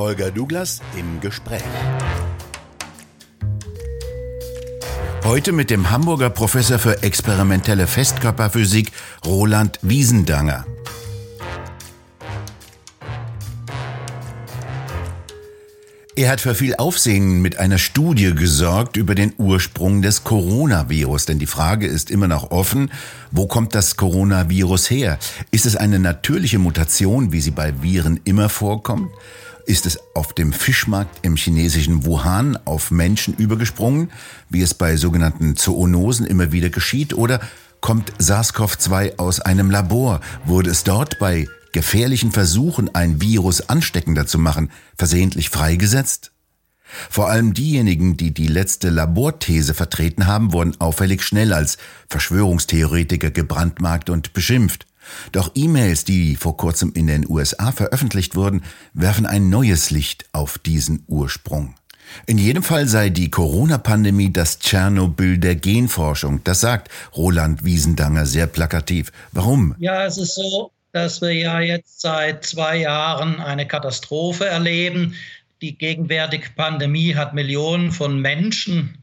Holger Douglas im Gespräch. Heute mit dem Hamburger Professor für experimentelle Festkörperphysik Roland Wiesendanger. Er hat für viel Aufsehen mit einer Studie gesorgt über den Ursprung des Coronavirus. Denn die Frage ist immer noch offen, wo kommt das Coronavirus her? Ist es eine natürliche Mutation, wie sie bei Viren immer vorkommt? Ist es auf dem Fischmarkt im chinesischen Wuhan auf Menschen übergesprungen, wie es bei sogenannten Zoonosen immer wieder geschieht? Oder kommt SARS-CoV-2 aus einem Labor? Wurde es dort bei gefährlichen Versuchen, ein Virus ansteckender zu machen, versehentlich freigesetzt? Vor allem diejenigen, die die letzte Laborthese vertreten haben, wurden auffällig schnell als Verschwörungstheoretiker gebrandmarkt und beschimpft. Doch E-Mails, die vor kurzem in den USA veröffentlicht wurden, werfen ein neues Licht auf diesen Ursprung. In jedem Fall sei die Corona-Pandemie das Tschernobyl der Genforschung. Das sagt Roland Wiesendanger sehr plakativ. Warum? Ja, es ist so, dass wir ja jetzt seit zwei Jahren eine Katastrophe erleben. Die gegenwärtige Pandemie hat Millionen von Menschen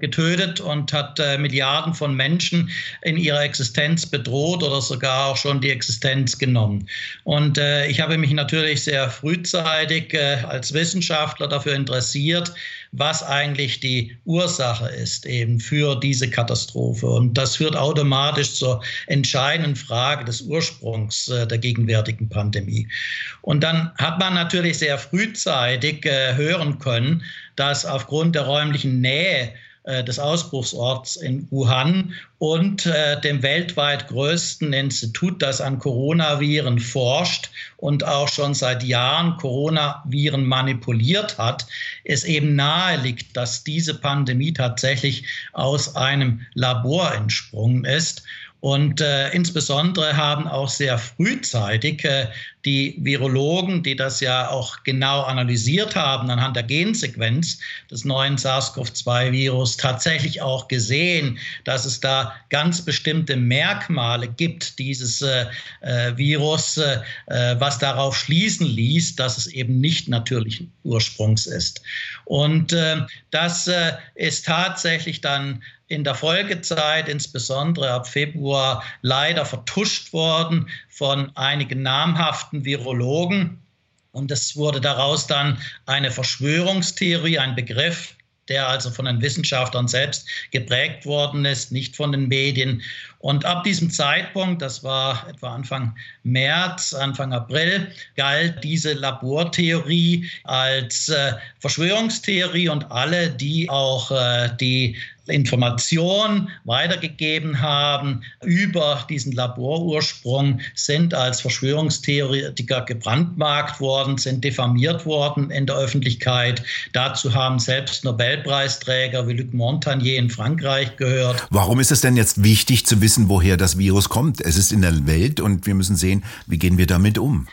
getötet und hat äh, Milliarden von Menschen in ihrer Existenz bedroht oder sogar auch schon die Existenz genommen. Und äh, ich habe mich natürlich sehr frühzeitig äh, als Wissenschaftler dafür interessiert, was eigentlich die Ursache ist eben für diese Katastrophe. Und das führt automatisch zur entscheidenden Frage des Ursprungs äh, der gegenwärtigen Pandemie. Und dann hat man natürlich sehr frühzeitig äh, hören können, dass aufgrund der räumlichen Nähe äh, des Ausbruchsorts in Wuhan und äh, dem weltweit größten Institut, das an Coronaviren forscht und auch schon seit Jahren Coronaviren manipuliert hat, es eben nahe liegt, dass diese Pandemie tatsächlich aus einem Labor entsprungen ist. Und äh, insbesondere haben auch sehr frühzeitig äh, die Virologen, die das ja auch genau analysiert haben anhand der Gensequenz des neuen SARS-CoV-2-Virus, tatsächlich auch gesehen, dass es da ganz bestimmte Merkmale gibt dieses äh, äh Virus, äh, was darauf schließen ließ, dass es eben nicht natürlichen Ursprungs ist. Und äh, das ist tatsächlich dann in der Folgezeit, insbesondere ab Februar, leider vertuscht worden von einigen namhaften Virologen. Und es wurde daraus dann eine Verschwörungstheorie, ein Begriff, der also von den Wissenschaftlern selbst geprägt worden ist, nicht von den Medien. Und ab diesem Zeitpunkt, das war etwa Anfang März, Anfang April, galt diese Labortheorie als äh, Verschwörungstheorie und alle, die auch äh, die Information weitergegeben haben über diesen Laborursprung, sind als Verschwörungstheoretiker gebrandmarkt worden, sind diffamiert worden in der Öffentlichkeit. Dazu haben selbst Nobelpreisträger wie Luc Montagnier in Frankreich gehört. Warum ist es denn jetzt wichtig zu wissen, woher das Virus kommt? Es ist in der Welt und wir müssen sehen, wie gehen wir damit um?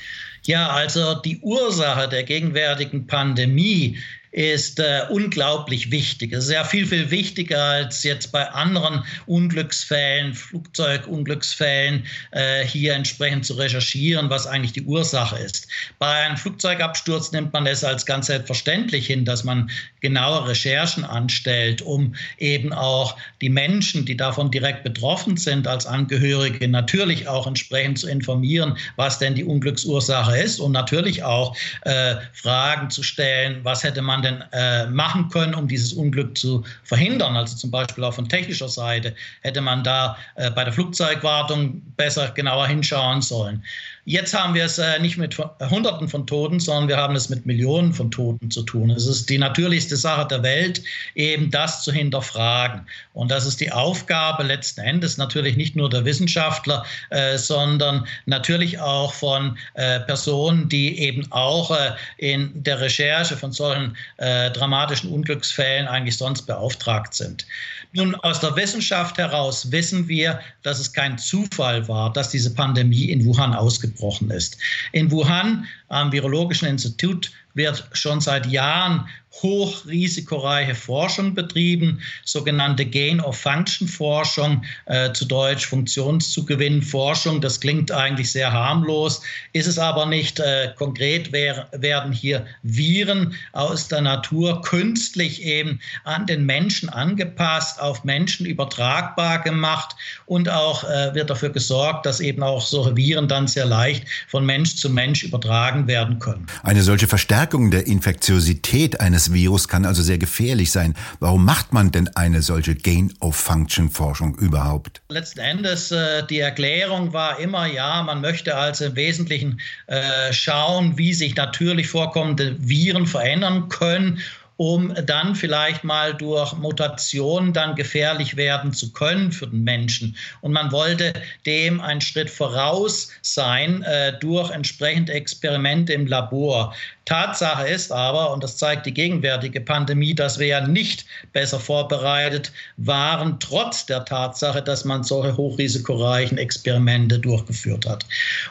Ja, also die Ursache der gegenwärtigen Pandemie ist äh, unglaublich wichtig. Es ist ja viel, viel wichtiger als jetzt bei anderen Unglücksfällen, Flugzeugunglücksfällen, äh, hier entsprechend zu recherchieren, was eigentlich die Ursache ist. Bei einem Flugzeugabsturz nimmt man es als ganz selbstverständlich hin, dass man genaue Recherchen anstellt, um eben auch die Menschen, die davon direkt betroffen sind, als Angehörige natürlich auch entsprechend zu informieren, was denn die Unglücksursache ist und natürlich auch äh, Fragen zu stellen, was hätte man denn äh, machen können, um dieses Unglück zu verhindern. Also zum Beispiel auch von technischer Seite hätte man da äh, bei der Flugzeugwartung besser genauer hinschauen sollen. Jetzt haben wir es äh, nicht mit Hunderten von Toten, sondern wir haben es mit Millionen von Toten zu tun. Es ist die natürlichste Sache der Welt, eben das zu hinterfragen. Und das ist die Aufgabe letzten Endes natürlich nicht nur der Wissenschaftler, äh, sondern natürlich auch von äh, Personen, die eben auch äh, in der Recherche von solchen äh, dramatischen Unglücksfällen eigentlich sonst beauftragt sind. Nun, aus der Wissenschaft heraus wissen wir, dass es kein Zufall war, dass diese Pandemie in Wuhan ausgebrochen ist. In Wuhan am Virologischen Institut wird schon seit Jahren hochrisikoreiche Forschung betrieben, sogenannte Gain-of-Function-Forschung, äh, zu Deutsch Funktionszugewinn-Forschung. Das klingt eigentlich sehr harmlos, ist es aber nicht. Äh, konkret wär, werden hier Viren aus der Natur künstlich eben an den Menschen angepasst, auf Menschen übertragbar gemacht und auch äh, wird dafür gesorgt, dass eben auch solche Viren dann sehr leicht von Mensch zu Mensch übertragen werden können. Eine solche Verstärkung der Infektiosität eines Virus kann also sehr gefährlich sein. Warum macht man denn eine solche Gain-of-Function-Forschung überhaupt? Letzten Endes, äh, die Erklärung war immer, ja, man möchte also im Wesentlichen äh, schauen, wie sich natürlich vorkommende Viren verändern können um dann vielleicht mal durch Mutationen dann gefährlich werden zu können für den Menschen. Und man wollte dem einen Schritt voraus sein äh, durch entsprechende Experimente im Labor. Tatsache ist aber, und das zeigt die gegenwärtige Pandemie, dass wir ja nicht besser vorbereitet waren, trotz der Tatsache, dass man solche hochrisikoreichen Experimente durchgeführt hat.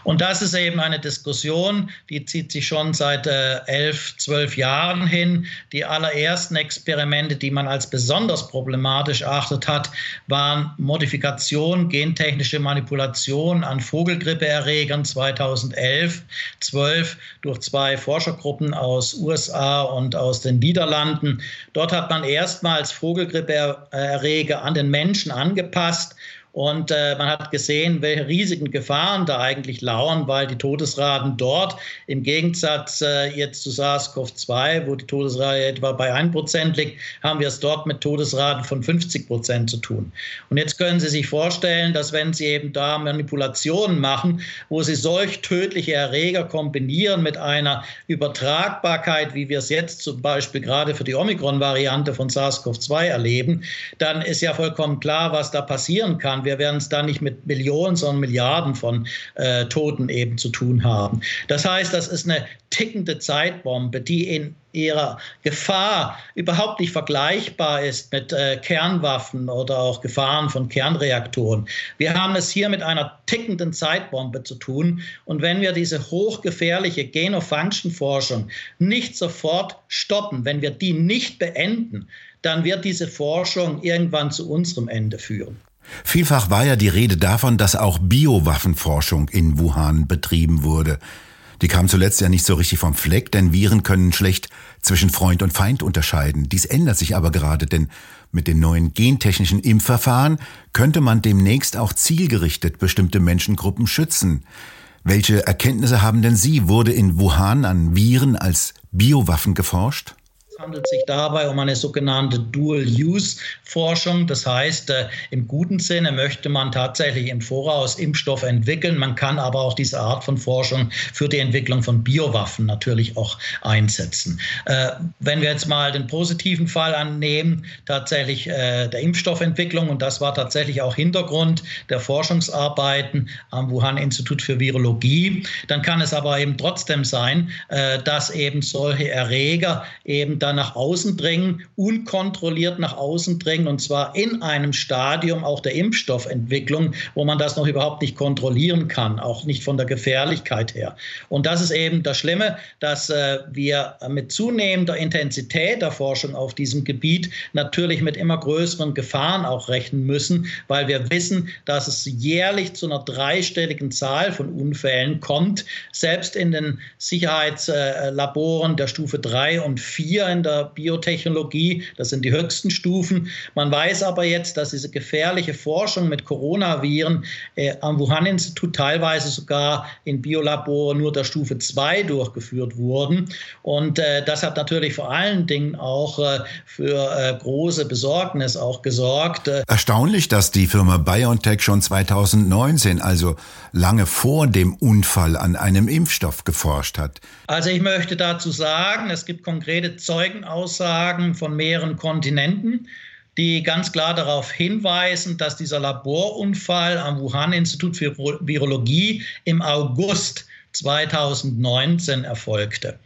Und das ist eben eine Diskussion, die zieht sich schon seit äh, elf, zwölf Jahren hin. Die allerersten Experimente, die man als besonders problematisch erachtet hat, waren Modifikation, gentechnische Manipulation an Vogelgrippeerregern 2011, 12 durch zwei Forschergruppen Gruppen aus USA und aus den Niederlanden. Dort hat man erstmals Vogelgrippeerreger an den Menschen angepasst und äh, man hat gesehen, welche riesigen Gefahren da eigentlich lauern, weil die Todesraten dort im Gegensatz äh, jetzt zu SARS-CoV-2, wo die Todesrate etwa bei 1% liegt, haben wir es dort mit Todesraten von 50 Prozent zu tun. Und jetzt können Sie sich vorstellen, dass wenn Sie eben da Manipulationen machen, wo Sie solch tödliche Erreger kombinieren mit einer Übertragbarkeit, wie wir es jetzt zum Beispiel gerade für die Omikron-Variante von SARS-CoV-2 erleben, dann ist ja vollkommen klar, was da passieren kann wir werden es da nicht mit Millionen, sondern Milliarden von äh, Toten eben zu tun haben. Das heißt, das ist eine tickende Zeitbombe, die in ihrer Gefahr überhaupt nicht vergleichbar ist mit äh, Kernwaffen oder auch Gefahren von Kernreaktoren. Wir haben es hier mit einer tickenden Zeitbombe zu tun. Und wenn wir diese hochgefährliche Genofunction-Forschung nicht sofort stoppen, wenn wir die nicht beenden, dann wird diese Forschung irgendwann zu unserem Ende führen. Vielfach war ja die Rede davon, dass auch Biowaffenforschung in Wuhan betrieben wurde. Die kam zuletzt ja nicht so richtig vom Fleck, denn Viren können schlecht zwischen Freund und Feind unterscheiden. Dies ändert sich aber gerade, denn mit den neuen gentechnischen Impfverfahren könnte man demnächst auch zielgerichtet bestimmte Menschengruppen schützen. Welche Erkenntnisse haben denn Sie? Wurde in Wuhan an Viren als Biowaffen geforscht? Es handelt sich dabei um eine sogenannte Dual-Use-Forschung. Das heißt, äh, im guten Sinne möchte man tatsächlich im Voraus Impfstoff entwickeln. Man kann aber auch diese Art von Forschung für die Entwicklung von Biowaffen natürlich auch einsetzen. Äh, wenn wir jetzt mal den positiven Fall annehmen, tatsächlich äh, der Impfstoffentwicklung, und das war tatsächlich auch Hintergrund der Forschungsarbeiten am Wuhan-Institut für Virologie, dann kann es aber eben trotzdem sein, dass eben solche Erreger eben da nach außen drängen, unkontrolliert nach außen drängen und zwar in einem Stadium auch der Impfstoffentwicklung, wo man das noch überhaupt nicht kontrollieren kann, auch nicht von der Gefährlichkeit her. Und das ist eben das Schlimme, dass äh, wir mit zunehmender Intensität der Forschung auf diesem Gebiet natürlich mit immer größeren Gefahren auch rechnen müssen, weil wir wissen, dass es jährlich zu einer dreistelligen Zahl von Unfällen kommt, selbst in den Sicherheitslaboren der Stufe 3 und 4 in der Biotechnologie. Das sind die höchsten Stufen. Man weiß aber jetzt, dass diese gefährliche Forschung mit Coronaviren äh, am Wuhan-Institut teilweise sogar in Biolaboren nur der Stufe 2 durchgeführt wurden. Und äh, das hat natürlich vor allen Dingen auch äh, für äh, große Besorgnis auch gesorgt. Erstaunlich, dass die Firma BioNTech schon 2019, also lange vor dem Unfall, an einem Impfstoff geforscht hat. Also ich möchte dazu sagen, es gibt konkrete Zeugen, Zeugenaussagen von mehreren Kontinenten, die ganz klar darauf hinweisen, dass dieser Laborunfall am Wuhan-Institut für Virologie im August 2019 erfolgte.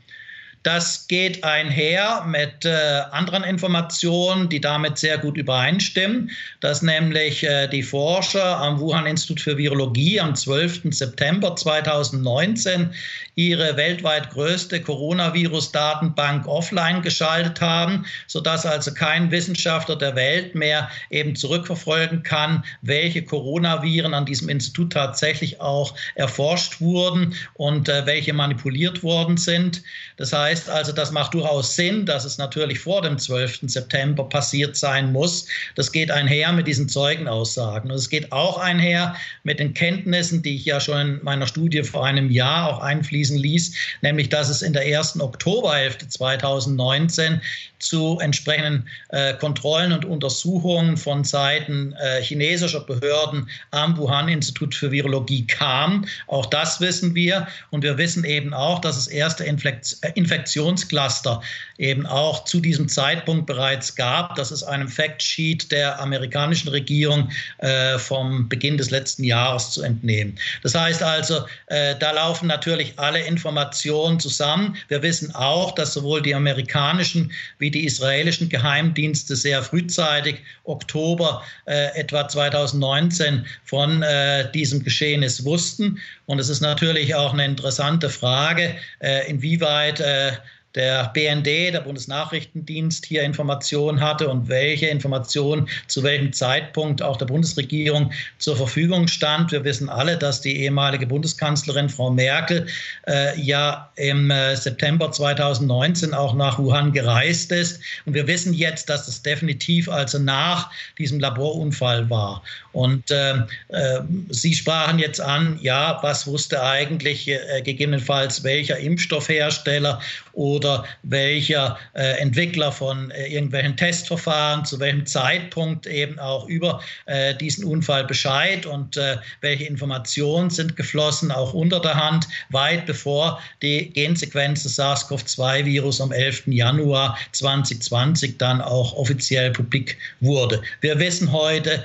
Das geht einher mit äh, anderen Informationen, die damit sehr gut übereinstimmen, dass nämlich äh, die Forscher am Wuhan-Institut für Virologie am 12. September 2019 ihre weltweit größte Coronavirus-Datenbank offline geschaltet haben, sodass also kein Wissenschaftler der Welt mehr eben zurückverfolgen kann, welche Coronaviren an diesem Institut tatsächlich auch erforscht wurden und äh, welche manipuliert worden sind. Das heißt also, das macht durchaus Sinn, dass es natürlich vor dem 12. September passiert sein muss. Das geht einher mit diesen Zeugenaussagen. Und es geht auch einher mit den Kenntnissen, die ich ja schon in meiner Studie vor einem Jahr auch einfließen ließ, nämlich dass es in der ersten Oktoberhälfte 2019 zu entsprechenden äh, Kontrollen und Untersuchungen von Seiten äh, chinesischer Behörden am Wuhan-Institut für Virologie kam. Auch das wissen wir. Und wir wissen eben auch, dass es erste Infekt äh, Infektionscluster eben auch zu diesem Zeitpunkt bereits gab. Das ist einem Factsheet der amerikanischen Regierung äh, vom Beginn des letzten Jahres zu entnehmen. Das heißt also, äh, da laufen natürlich alle Informationen zusammen. Wir wissen auch, dass sowohl die amerikanischen wie die israelischen Geheimdienste sehr frühzeitig, Oktober äh, etwa 2019, von äh, diesem Geschehnis wussten. Und es ist natürlich auch eine interessante Frage, äh, inwieweit der BND, der Bundesnachrichtendienst, hier Informationen hatte und welche Informationen zu welchem Zeitpunkt auch der Bundesregierung zur Verfügung stand. Wir wissen alle, dass die ehemalige Bundeskanzlerin Frau Merkel äh, ja im äh, September 2019 auch nach Wuhan gereist ist. Und wir wissen jetzt, dass es definitiv also nach diesem Laborunfall war. Und äh, äh, Sie sprachen jetzt an, ja, was wusste eigentlich äh, gegebenenfalls welcher Impfstoffhersteller oder welcher äh, Entwickler von äh, irgendwelchen Testverfahren, zu welchem Zeitpunkt eben auch über äh, diesen Unfall Bescheid und äh, welche Informationen sind geflossen, auch unter der Hand, weit bevor die Gensequenz des SARS-CoV-2-Virus am 11. Januar 2020 dann auch offiziell publik wurde. Wir wissen heute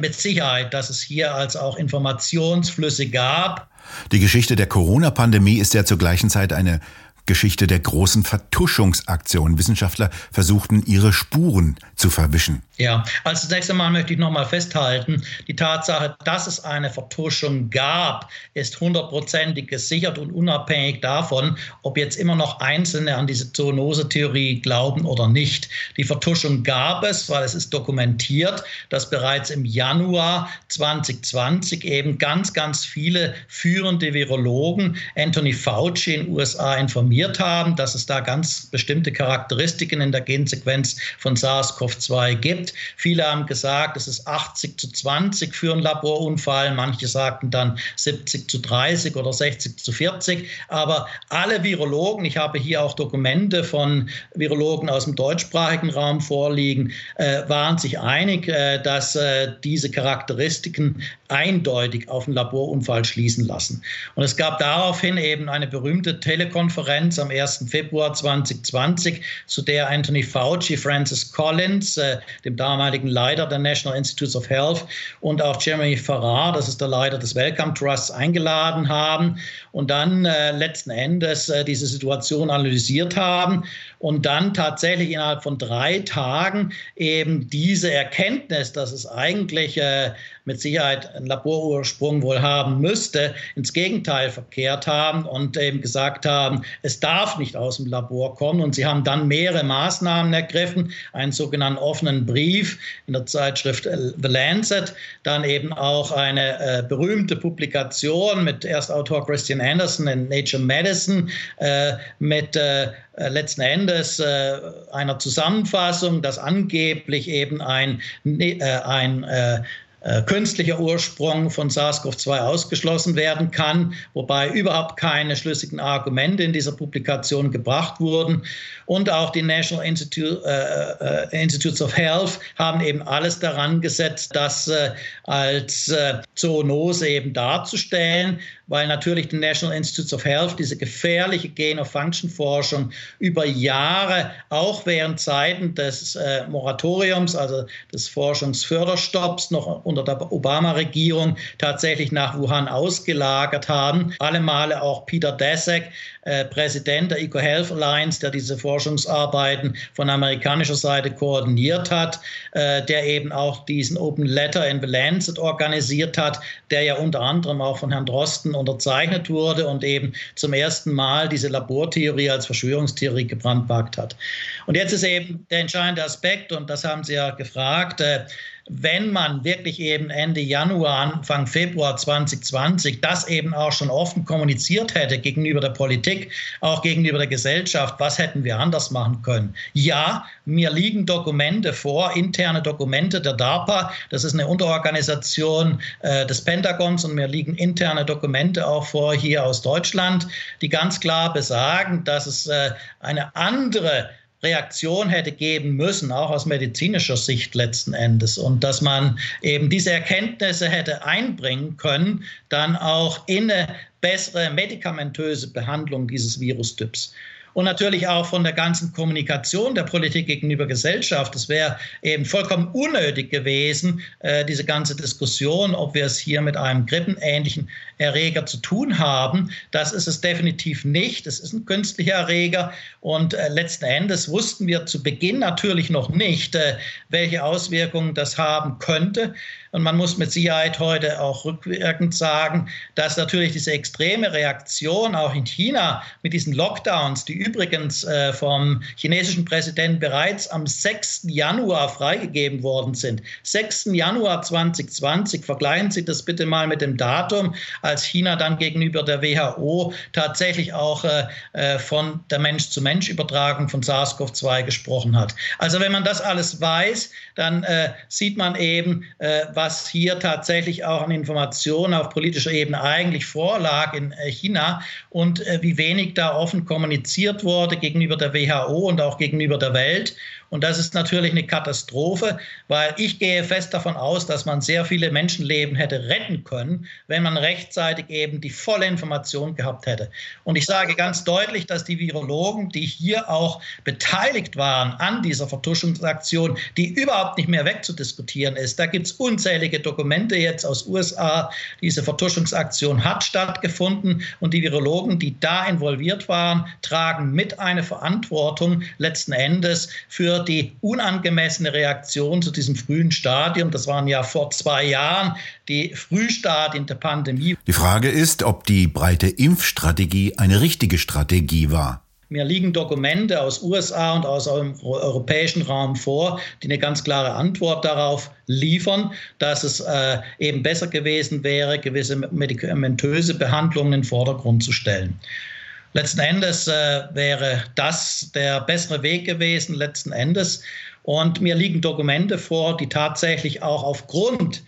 mit Sicherheit, dass es hier als auch Informationsflüsse gab. Die Geschichte der Corona-Pandemie ist ja zur gleichen Zeit eine Geschichte der großen Vertuschungsaktion. Wissenschaftler versuchten ihre Spuren zu verwischen. Ja, als zunächst einmal möchte ich nochmal festhalten, die Tatsache, dass es eine Vertuschung gab, ist hundertprozentig gesichert und unabhängig davon, ob jetzt immer noch Einzelne an diese Zoonosetheorie glauben oder nicht. Die Vertuschung gab es, weil es ist dokumentiert, dass bereits im Januar 2020 eben ganz, ganz viele führende Virologen Anthony Fauci in den USA informiert haben, dass es da ganz bestimmte Charakteristiken in der Gensequenz von SARS-CoV-2 gibt. Viele haben gesagt, es ist 80 zu 20 für einen Laborunfall. Manche sagten dann 70 zu 30 oder 60 zu 40. Aber alle Virologen, ich habe hier auch Dokumente von Virologen aus dem deutschsprachigen Raum vorliegen, äh, waren sich einig, äh, dass äh, diese Charakteristiken eindeutig auf einen Laborunfall schließen lassen. Und es gab daraufhin eben eine berühmte Telekonferenz am 1. Februar 2020, zu der Anthony Fauci, Francis Collins, äh, dem damaligen Leiter der National Institutes of Health, und auch Jeremy Farrar, das ist der Leiter des Wellcome Trusts, eingeladen haben und dann äh, letzten Endes äh, diese Situation analysiert haben und dann tatsächlich innerhalb von drei Tagen eben diese Erkenntnis, dass es eigentlich äh, mit Sicherheit einen Laborursprung wohl haben müsste, ins Gegenteil verkehrt haben und eben gesagt haben, es darf nicht aus dem Labor kommen. Und sie haben dann mehrere Maßnahmen ergriffen, einen sogenannten offenen Brief in der Zeitschrift The Lancet, dann eben auch eine äh, berühmte Publikation mit Erstautor Christian Anderson in Nature Medicine, äh, mit äh, äh, letzten Endes äh, einer Zusammenfassung, dass angeblich eben ein, äh, ein äh, äh, künstlicher Ursprung von SARS-CoV-2 ausgeschlossen werden kann, wobei überhaupt keine schlüssigen Argumente in dieser Publikation gebracht wurden. Und auch die National Institute, äh, äh Institutes of Health haben eben alles daran gesetzt, das äh, als äh, Zoonose eben darzustellen. Weil natürlich die National Institutes of Health diese gefährliche Gain-of-Function-Forschung über Jahre, auch während Zeiten des äh, Moratoriums, also des Forschungsförderstopps, noch unter der Obama-Regierung tatsächlich nach Wuhan ausgelagert haben. Alle Male auch Peter Daszak, äh, Präsident der EcoHealth Alliance, der diese Forschungsarbeiten von amerikanischer Seite koordiniert hat, äh, der eben auch diesen Open Letter in The Lancet organisiert hat, der ja unter anderem auch von Herrn Drosten unterzeichnet wurde und eben zum ersten Mal diese Labortheorie als Verschwörungstheorie gebrandmarkt hat. Und jetzt ist eben der entscheidende Aspekt, und das haben Sie ja gefragt, äh, wenn man wirklich eben Ende Januar, Anfang Februar 2020 das eben auch schon offen kommuniziert hätte gegenüber der Politik, auch gegenüber der Gesellschaft, was hätten wir anders machen können? Ja, mir liegen Dokumente vor, interne Dokumente der DARPA, das ist eine Unterorganisation äh, des Pentagons und mir liegen interne Dokumente auch vor hier aus Deutschland, die ganz klar besagen, dass es äh, eine andere Reaktion hätte geben müssen, auch aus medizinischer Sicht letzten Endes. Und dass man eben diese Erkenntnisse hätte einbringen können, dann auch in eine bessere medikamentöse Behandlung dieses Virustyps und natürlich auch von der ganzen Kommunikation der Politik gegenüber Gesellschaft. Es wäre eben vollkommen unnötig gewesen, äh, diese ganze Diskussion, ob wir es hier mit einem grippenähnlichen Erreger zu tun haben. Das ist es definitiv nicht. Es ist ein künstlicher Erreger und äh, letzten Endes wussten wir zu Beginn natürlich noch nicht, äh, welche Auswirkungen das haben könnte. Und man muss mit Sicherheit heute auch rückwirkend sagen, dass natürlich diese extreme Reaktion auch in China mit diesen Lockdowns, die übrigens äh, vom chinesischen Präsidenten bereits am 6. Januar freigegeben worden sind. 6. Januar 2020, vergleichen Sie das bitte mal mit dem Datum, als China dann gegenüber der WHO tatsächlich auch äh, äh, von der Mensch-zu-Mensch-Übertragung von SARS-CoV-2 gesprochen hat. Also wenn man das alles weiß, dann äh, sieht man eben, äh, was hier tatsächlich auch an Informationen auf politischer Ebene eigentlich vorlag in äh, China und äh, wie wenig da offen kommuniziert wurde gegenüber der WHO und auch gegenüber der Welt. Und das ist natürlich eine Katastrophe, weil ich gehe fest davon aus, dass man sehr viele Menschenleben hätte retten können, wenn man rechtzeitig eben die volle Information gehabt hätte. Und ich sage ganz deutlich, dass die Virologen, die hier auch beteiligt waren an dieser Vertuschungsaktion, die überhaupt nicht mehr wegzudiskutieren ist, da gibt es unzählige Dokumente jetzt aus USA, diese Vertuschungsaktion hat stattgefunden und die Virologen, die da involviert waren, tragen mit eine Verantwortung letzten Endes für die unangemessene Reaktion zu diesem frühen Stadium. Das waren ja vor zwei Jahren die Frühstadien der Pandemie. Die Frage ist, ob die breite Impfstrategie eine richtige Strategie war. Mir liegen Dokumente aus USA und aus dem europäischen Raum vor, die eine ganz klare Antwort darauf liefern, dass es äh, eben besser gewesen wäre, gewisse medikamentöse Behandlungen in den Vordergrund zu stellen. Letzten Endes äh, wäre das der bessere Weg gewesen, letzten Endes. Und mir liegen Dokumente vor, die tatsächlich auch aufgrund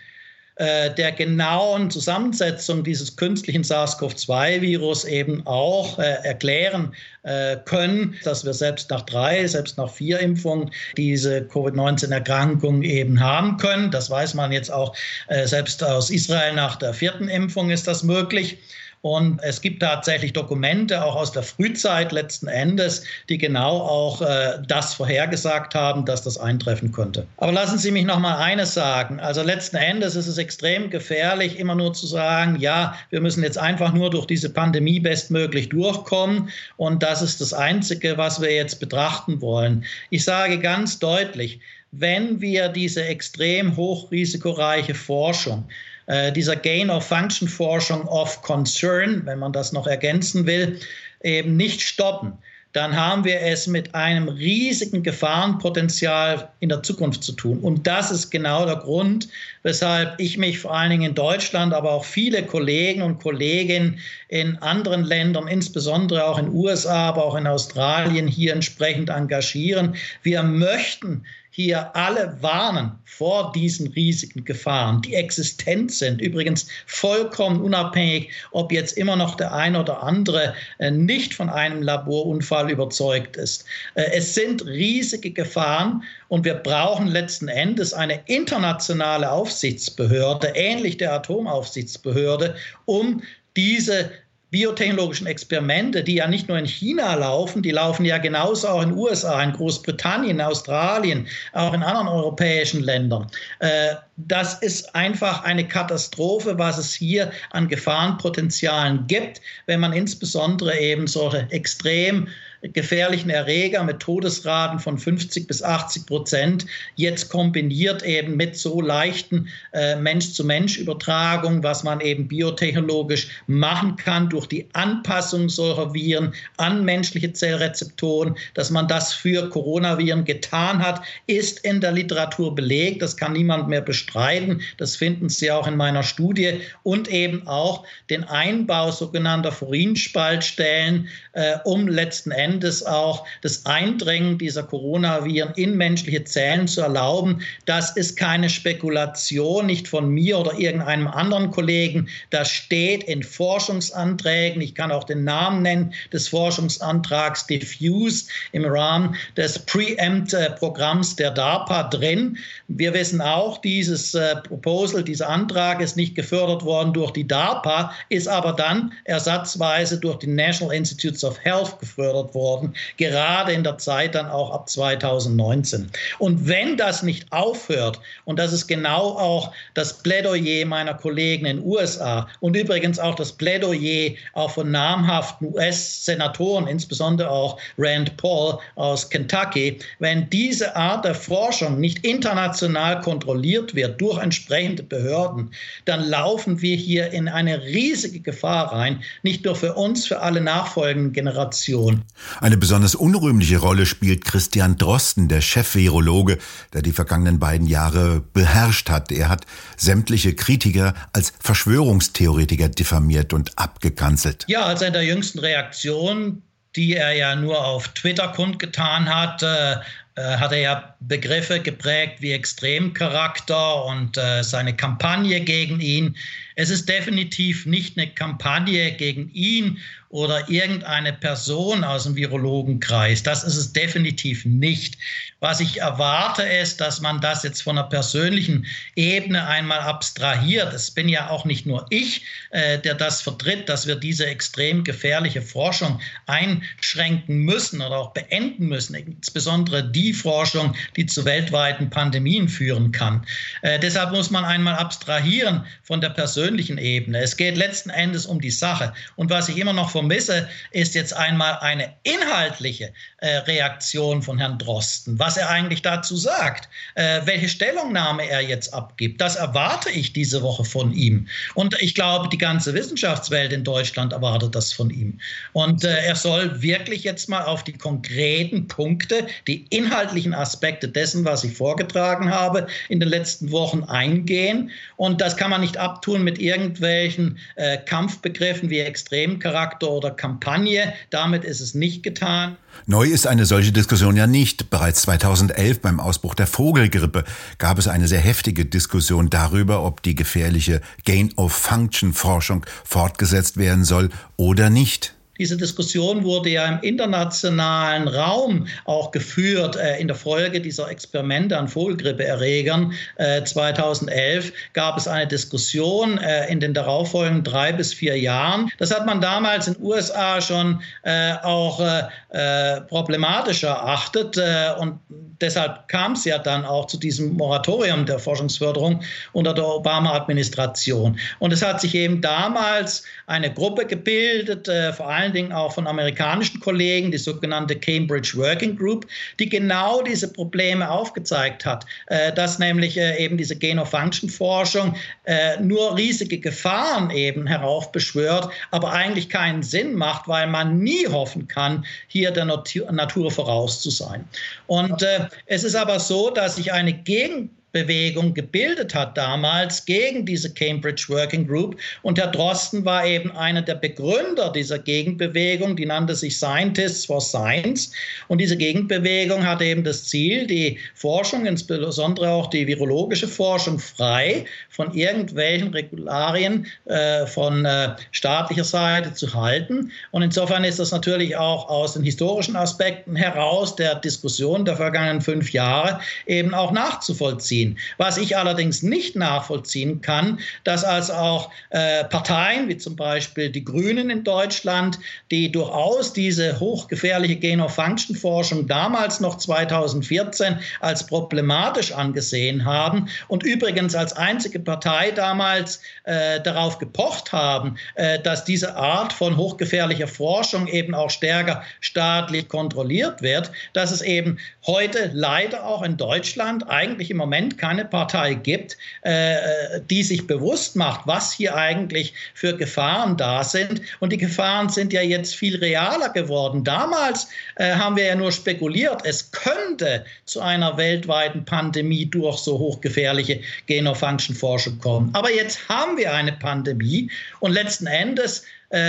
äh, der genauen Zusammensetzung dieses künstlichen SARS-CoV-2-Virus eben auch äh, erklären äh, können, dass wir selbst nach drei, selbst nach vier Impfungen diese Covid-19-Erkrankung eben haben können. Das weiß man jetzt auch äh, selbst aus Israel nach der vierten Impfung ist das möglich. Und es gibt tatsächlich Dokumente auch aus der Frühzeit letzten Endes, die genau auch äh, das vorhergesagt haben, dass das eintreffen könnte. Aber lassen Sie mich noch mal eines sagen. Also letzten Endes ist es extrem gefährlich, immer nur zu sagen, ja, wir müssen jetzt einfach nur durch diese Pandemie bestmöglich durchkommen. Und das ist das Einzige, was wir jetzt betrachten wollen. Ich sage ganz deutlich, wenn wir diese extrem hochrisikoreiche Forschung äh, dieser Gain-of-Function-Forschung of Concern, wenn man das noch ergänzen will, eben nicht stoppen, dann haben wir es mit einem riesigen Gefahrenpotenzial in der Zukunft zu tun. Und das ist genau der Grund, weshalb ich mich vor allen Dingen in Deutschland, aber auch viele Kollegen und Kolleginnen in anderen Ländern, insbesondere auch in den USA, aber auch in Australien hier entsprechend engagieren. Wir möchten hier alle warnen vor diesen riesigen Gefahren, die existent sind. Übrigens vollkommen unabhängig, ob jetzt immer noch der eine oder andere äh, nicht von einem Laborunfall überzeugt ist. Äh, es sind riesige Gefahren und wir brauchen letzten Endes eine internationale Aufsichtsbehörde, ähnlich der Atomaufsichtsbehörde, um diese biotechnologischen Experimente, die ja nicht nur in China laufen, die laufen ja genauso auch in den USA, in Großbritannien, Australien, auch in anderen europäischen Ländern. Äh, das ist einfach eine Katastrophe, was es hier an Gefahrenpotenzialen gibt, wenn man insbesondere eben solche extrem gefährlichen Erreger mit Todesraten von 50 bis 80 Prozent, jetzt kombiniert eben mit so leichten äh, Mensch-zu-Mensch-Übertragungen, was man eben biotechnologisch machen kann durch die Anpassung solcher Viren an menschliche Zellrezeptoren, dass man das für Coronaviren getan hat, ist in der Literatur belegt. Das kann niemand mehr bestreiten. Das finden Sie auch in meiner Studie und eben auch den Einbau sogenannter Furinspaltstellen, äh, um letzten Endes Endes auch das Eindringen dieser Coronaviren in menschliche Zellen zu erlauben. Das ist keine Spekulation, nicht von mir oder irgendeinem anderen Kollegen. Das steht in Forschungsanträgen. Ich kann auch den Namen nennen des Forschungsantrags Diffuse im Rahmen des Preempt-Programms der DARPA drin. Wir wissen auch, dieses äh, Proposal, dieser Antrag ist nicht gefördert worden durch die DARPA, ist aber dann ersatzweise durch die National Institutes of Health gefördert worden worden, gerade in der Zeit dann auch ab 2019. Und wenn das nicht aufhört, und das ist genau auch das Plädoyer meiner Kollegen in den USA und übrigens auch das Plädoyer auch von namhaften US-Senatoren, insbesondere auch Rand Paul aus Kentucky, wenn diese Art der Forschung nicht international kontrolliert wird durch entsprechende Behörden, dann laufen wir hier in eine riesige Gefahr rein, nicht nur für uns, für alle nachfolgenden Generationen. Eine besonders unrühmliche Rolle spielt Christian Drosten, der Chef-Virologe, der die vergangenen beiden Jahre beherrscht hat. Er hat sämtliche Kritiker als Verschwörungstheoretiker diffamiert und abgekanzelt. Ja, als in der jüngsten Reaktion die er ja nur auf Twitter kundgetan hat, äh, hat er ja Begriffe geprägt wie Extremcharakter und äh, seine Kampagne gegen ihn. Es ist definitiv nicht eine Kampagne gegen ihn oder irgendeine Person aus dem Virologenkreis. Das ist es definitiv nicht. Was ich erwarte, ist, dass man das jetzt von einer persönlichen Ebene einmal abstrahiert. Es bin ja auch nicht nur ich, äh, der das vertritt, dass wir diese extrem gefährliche Forschung einschränken müssen oder auch beenden müssen, insbesondere die Forschung, die zu weltweiten Pandemien führen kann. Äh, deshalb muss man einmal abstrahieren von der persönlichen Ebene. Es geht letzten Endes um die Sache. Und was ich immer noch vermisse, ist jetzt einmal eine inhaltliche äh, Reaktion von Herrn Drosten. Was er eigentlich dazu sagt, äh, welche Stellungnahme er jetzt abgibt, das erwarte ich diese Woche von ihm. Und ich glaube, die ganze Wissenschaftswelt in Deutschland erwartet das von ihm. Und äh, er soll wirklich jetzt mal auf die konkreten Punkte, die inhaltlichen Aspekte dessen, was ich vorgetragen habe, in den letzten Wochen eingehen. Und das kann man nicht abtun mit irgendwelchen äh, Kampfbegriffen wie Extremcharakter oder Kampagne. Damit ist es nicht getan. Neu ist eine solche Diskussion ja nicht. Bereits 2011 beim Ausbruch der Vogelgrippe gab es eine sehr heftige Diskussion darüber, ob die gefährliche Gain-of-Function-Forschung fortgesetzt werden soll oder nicht. Diese Diskussion wurde ja im internationalen Raum auch geführt äh, in der Folge dieser Experimente an Vogelgrippeerregern. Äh, 2011 gab es eine Diskussion äh, in den darauffolgenden drei bis vier Jahren. Das hat man damals in den USA schon äh, auch äh, äh, problematisch erachtet und deshalb kam es ja dann auch zu diesem Moratorium der Forschungsförderung unter der Obama-Administration. Und es hat sich eben damals eine Gruppe gebildet, vor allem allen Dingen auch von amerikanischen Kollegen, die sogenannte Cambridge Working Group, die genau diese Probleme aufgezeigt hat, äh, dass nämlich äh, eben diese Gain-of-Function-Forschung äh, nur riesige Gefahren eben heraufbeschwört, aber eigentlich keinen Sinn macht, weil man nie hoffen kann, hier der Natur voraus zu sein. Und es ist aber so, dass sich eine Gegen Bewegung gebildet hat damals gegen diese Cambridge Working Group. Und Herr Drosten war eben einer der Begründer dieser Gegenbewegung, die nannte sich Scientists for Science. Und diese Gegenbewegung hatte eben das Ziel, die Forschung, insbesondere auch die virologische Forschung, frei von irgendwelchen Regularien äh, von äh, staatlicher Seite zu halten. Und insofern ist das natürlich auch aus den historischen Aspekten heraus der Diskussion der vergangenen fünf Jahre eben auch nachzuvollziehen nachvollziehen. Was ich allerdings nicht nachvollziehen kann, dass also auch äh, Parteien wie zum Beispiel die Grünen in Deutschland, die durchaus diese hochgefährliche Gain-of-Function-Forschung damals noch 2014 als problematisch angesehen haben und übrigens als einzige Partei damals äh, darauf gepocht haben, äh, dass diese Art von hochgefährlicher Forschung eben auch stärker staatlich kontrolliert wird, dass es eben heute leider auch in Deutschland eigentlich im Moment keine Partei gibt, äh, die sich bewusst macht, was hier eigentlich für Gefahren da sind. Und die Gefahren sind ja jetzt viel realer geworden. Damals äh, haben wir ja nur spekuliert, es könnte zu einer weltweiten Pandemie durch so hochgefährliche Genofunction-Forschung kommen. Aber jetzt haben wir eine Pandemie und letzten Endes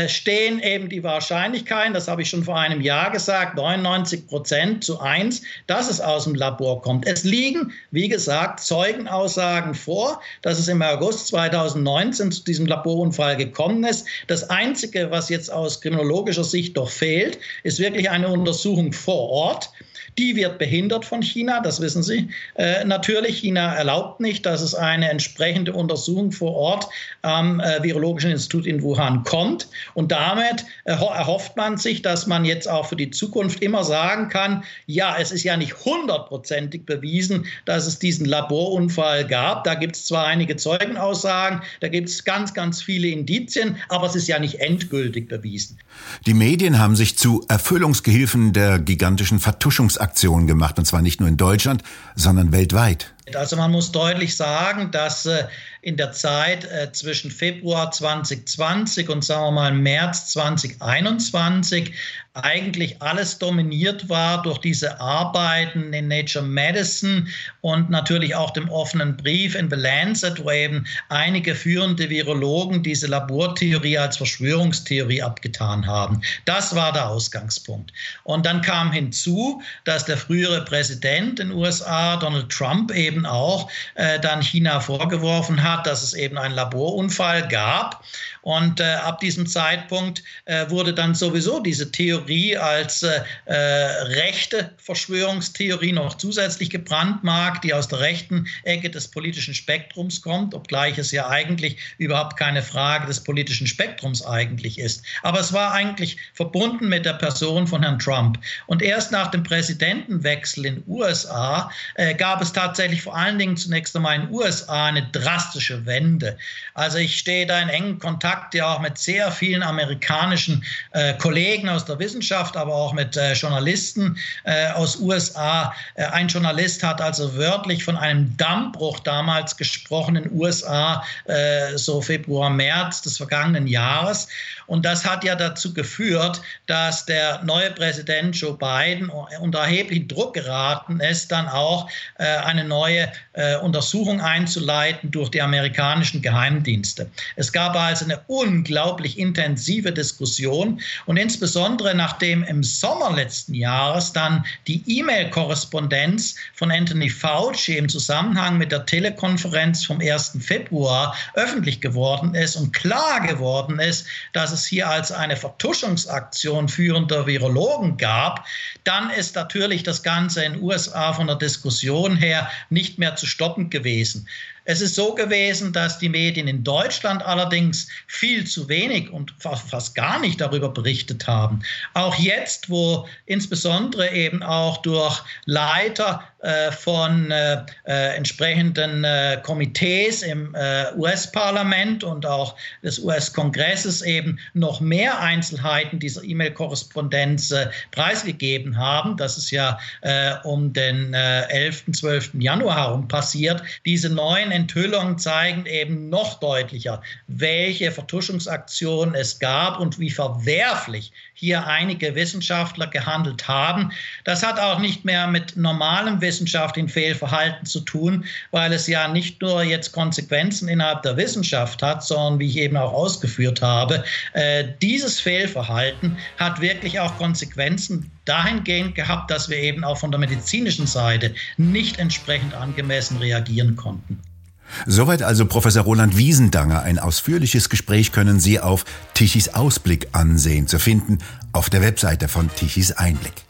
stehen eben die Wahrscheinlichkeiten, das habe ich schon vor einem Jahr gesagt, 99 Prozent zu 1, dass es aus dem Labor kommt. Es liegen, wie gesagt, Zeugenaussagen vor, dass es im August 2019 zu diesem Laborunfall gekommen ist. Das Einzige, was jetzt aus kriminologischer Sicht doch fehlt, ist wirklich eine Untersuchung vor Ort. Die wird behindert von China, das wissen Sie. Äh, natürlich, China erlaubt nicht, dass es eine entsprechende Untersuchung vor Ort am äh, Virologischen Institut in Wuhan kommt. Und damit erhofft man sich, dass man jetzt auch für die Zukunft immer sagen kann, ja, es ist ja nicht hundertprozentig bewiesen, dass es diesen Laborunfall gab. Da gibt es zwar einige Zeugenaussagen, da gibt es ganz, ganz viele Indizien, aber es ist ja nicht endgültig bewiesen. Die Medien haben sich zu Erfüllungsgehilfen der gigantischen Vertuschungsaktion gemacht, und zwar nicht nur in Deutschland, sondern weltweit. Also man muss deutlich sagen, dass äh, in der Zeit äh, zwischen Februar 2020 und sagen wir mal März 2021 eigentlich alles dominiert war durch diese Arbeiten in Nature Medicine und natürlich auch dem offenen Brief in The Lancet, wo eben einige führende Virologen diese Labortheorie als Verschwörungstheorie abgetan haben. Das war der Ausgangspunkt. Und dann kam hinzu, dass der frühere Präsident in den USA, Donald Trump, eben auch äh, dann China vorgeworfen hat, dass es eben einen Laborunfall gab. Und äh, ab diesem Zeitpunkt äh, wurde dann sowieso diese Theorie als äh, äh, rechte Verschwörungstheorie noch zusätzlich gebrandmarkt, die aus der rechten Ecke des politischen Spektrums kommt, obgleich es ja eigentlich überhaupt keine Frage des politischen Spektrums eigentlich ist. Aber es war eigentlich verbunden mit der Person von Herrn Trump. Und erst nach dem Präsidentenwechsel in den USA äh, gab es tatsächlich vor allen Dingen zunächst einmal in den USA eine drastische Wende. Also ich stehe da in Kontakt Kontakt ja auch mit sehr vielen amerikanischen äh, Kollegen aus der Wissenschaft, aber auch mit äh, Journalisten äh, aus USA. Äh, ein Journalist hat also wörtlich von einem Dammbruch damals gesprochen in den USA, äh, so Februar, März des vergangenen Jahres. Und das hat ja dazu geführt, dass der neue Präsident Joe Biden unter erheblichen Druck geraten ist, dann auch äh, eine neue Untersuchung einzuleiten durch die amerikanischen Geheimdienste. Es gab also eine unglaublich intensive Diskussion und insbesondere nachdem im Sommer letzten Jahres dann die E-Mail-Korrespondenz von Anthony Fauci im Zusammenhang mit der Telekonferenz vom 1. Februar öffentlich geworden ist und klar geworden ist, dass es hier als eine Vertuschungsaktion führender Virologen gab, dann ist natürlich das Ganze in den USA von der Diskussion her nicht mehr zu stoppen gewesen. Es ist so gewesen, dass die Medien in Deutschland allerdings viel zu wenig und fast gar nicht darüber berichtet haben. Auch jetzt, wo insbesondere eben auch durch Leiter von äh, äh, entsprechenden äh, Komitees im äh, US-Parlament und auch des US-Kongresses eben noch mehr Einzelheiten dieser E-Mail-Korrespondenz äh, preisgegeben haben. Das ist ja um den 11., 12. Januar herum passiert. Diese neuen Enthüllungen zeigen eben noch deutlicher, welche Vertuschungsaktionen es gab und wie verwerflich hier einige Wissenschaftler gehandelt haben. Das hat auch nicht mehr mit normalem wissenschaftlichen Fehlverhalten zu tun, weil es ja nicht nur jetzt Konsequenzen innerhalb der Wissenschaft hat, sondern wie ich eben auch ausgeführt habe, äh, dieses Fehlverhalten hat wirklich auch Konsequenzen dahingehend gehabt, dass wir eben auch von der medizinischen Seite nicht entsprechend angemessen reagieren konnten. Soweit also Professor Roland Wiesendanger. Ein ausführliches Gespräch können Sie auf Tichys Ausblick ansehen, zu finden auf der Webseite von Tichys Einblick.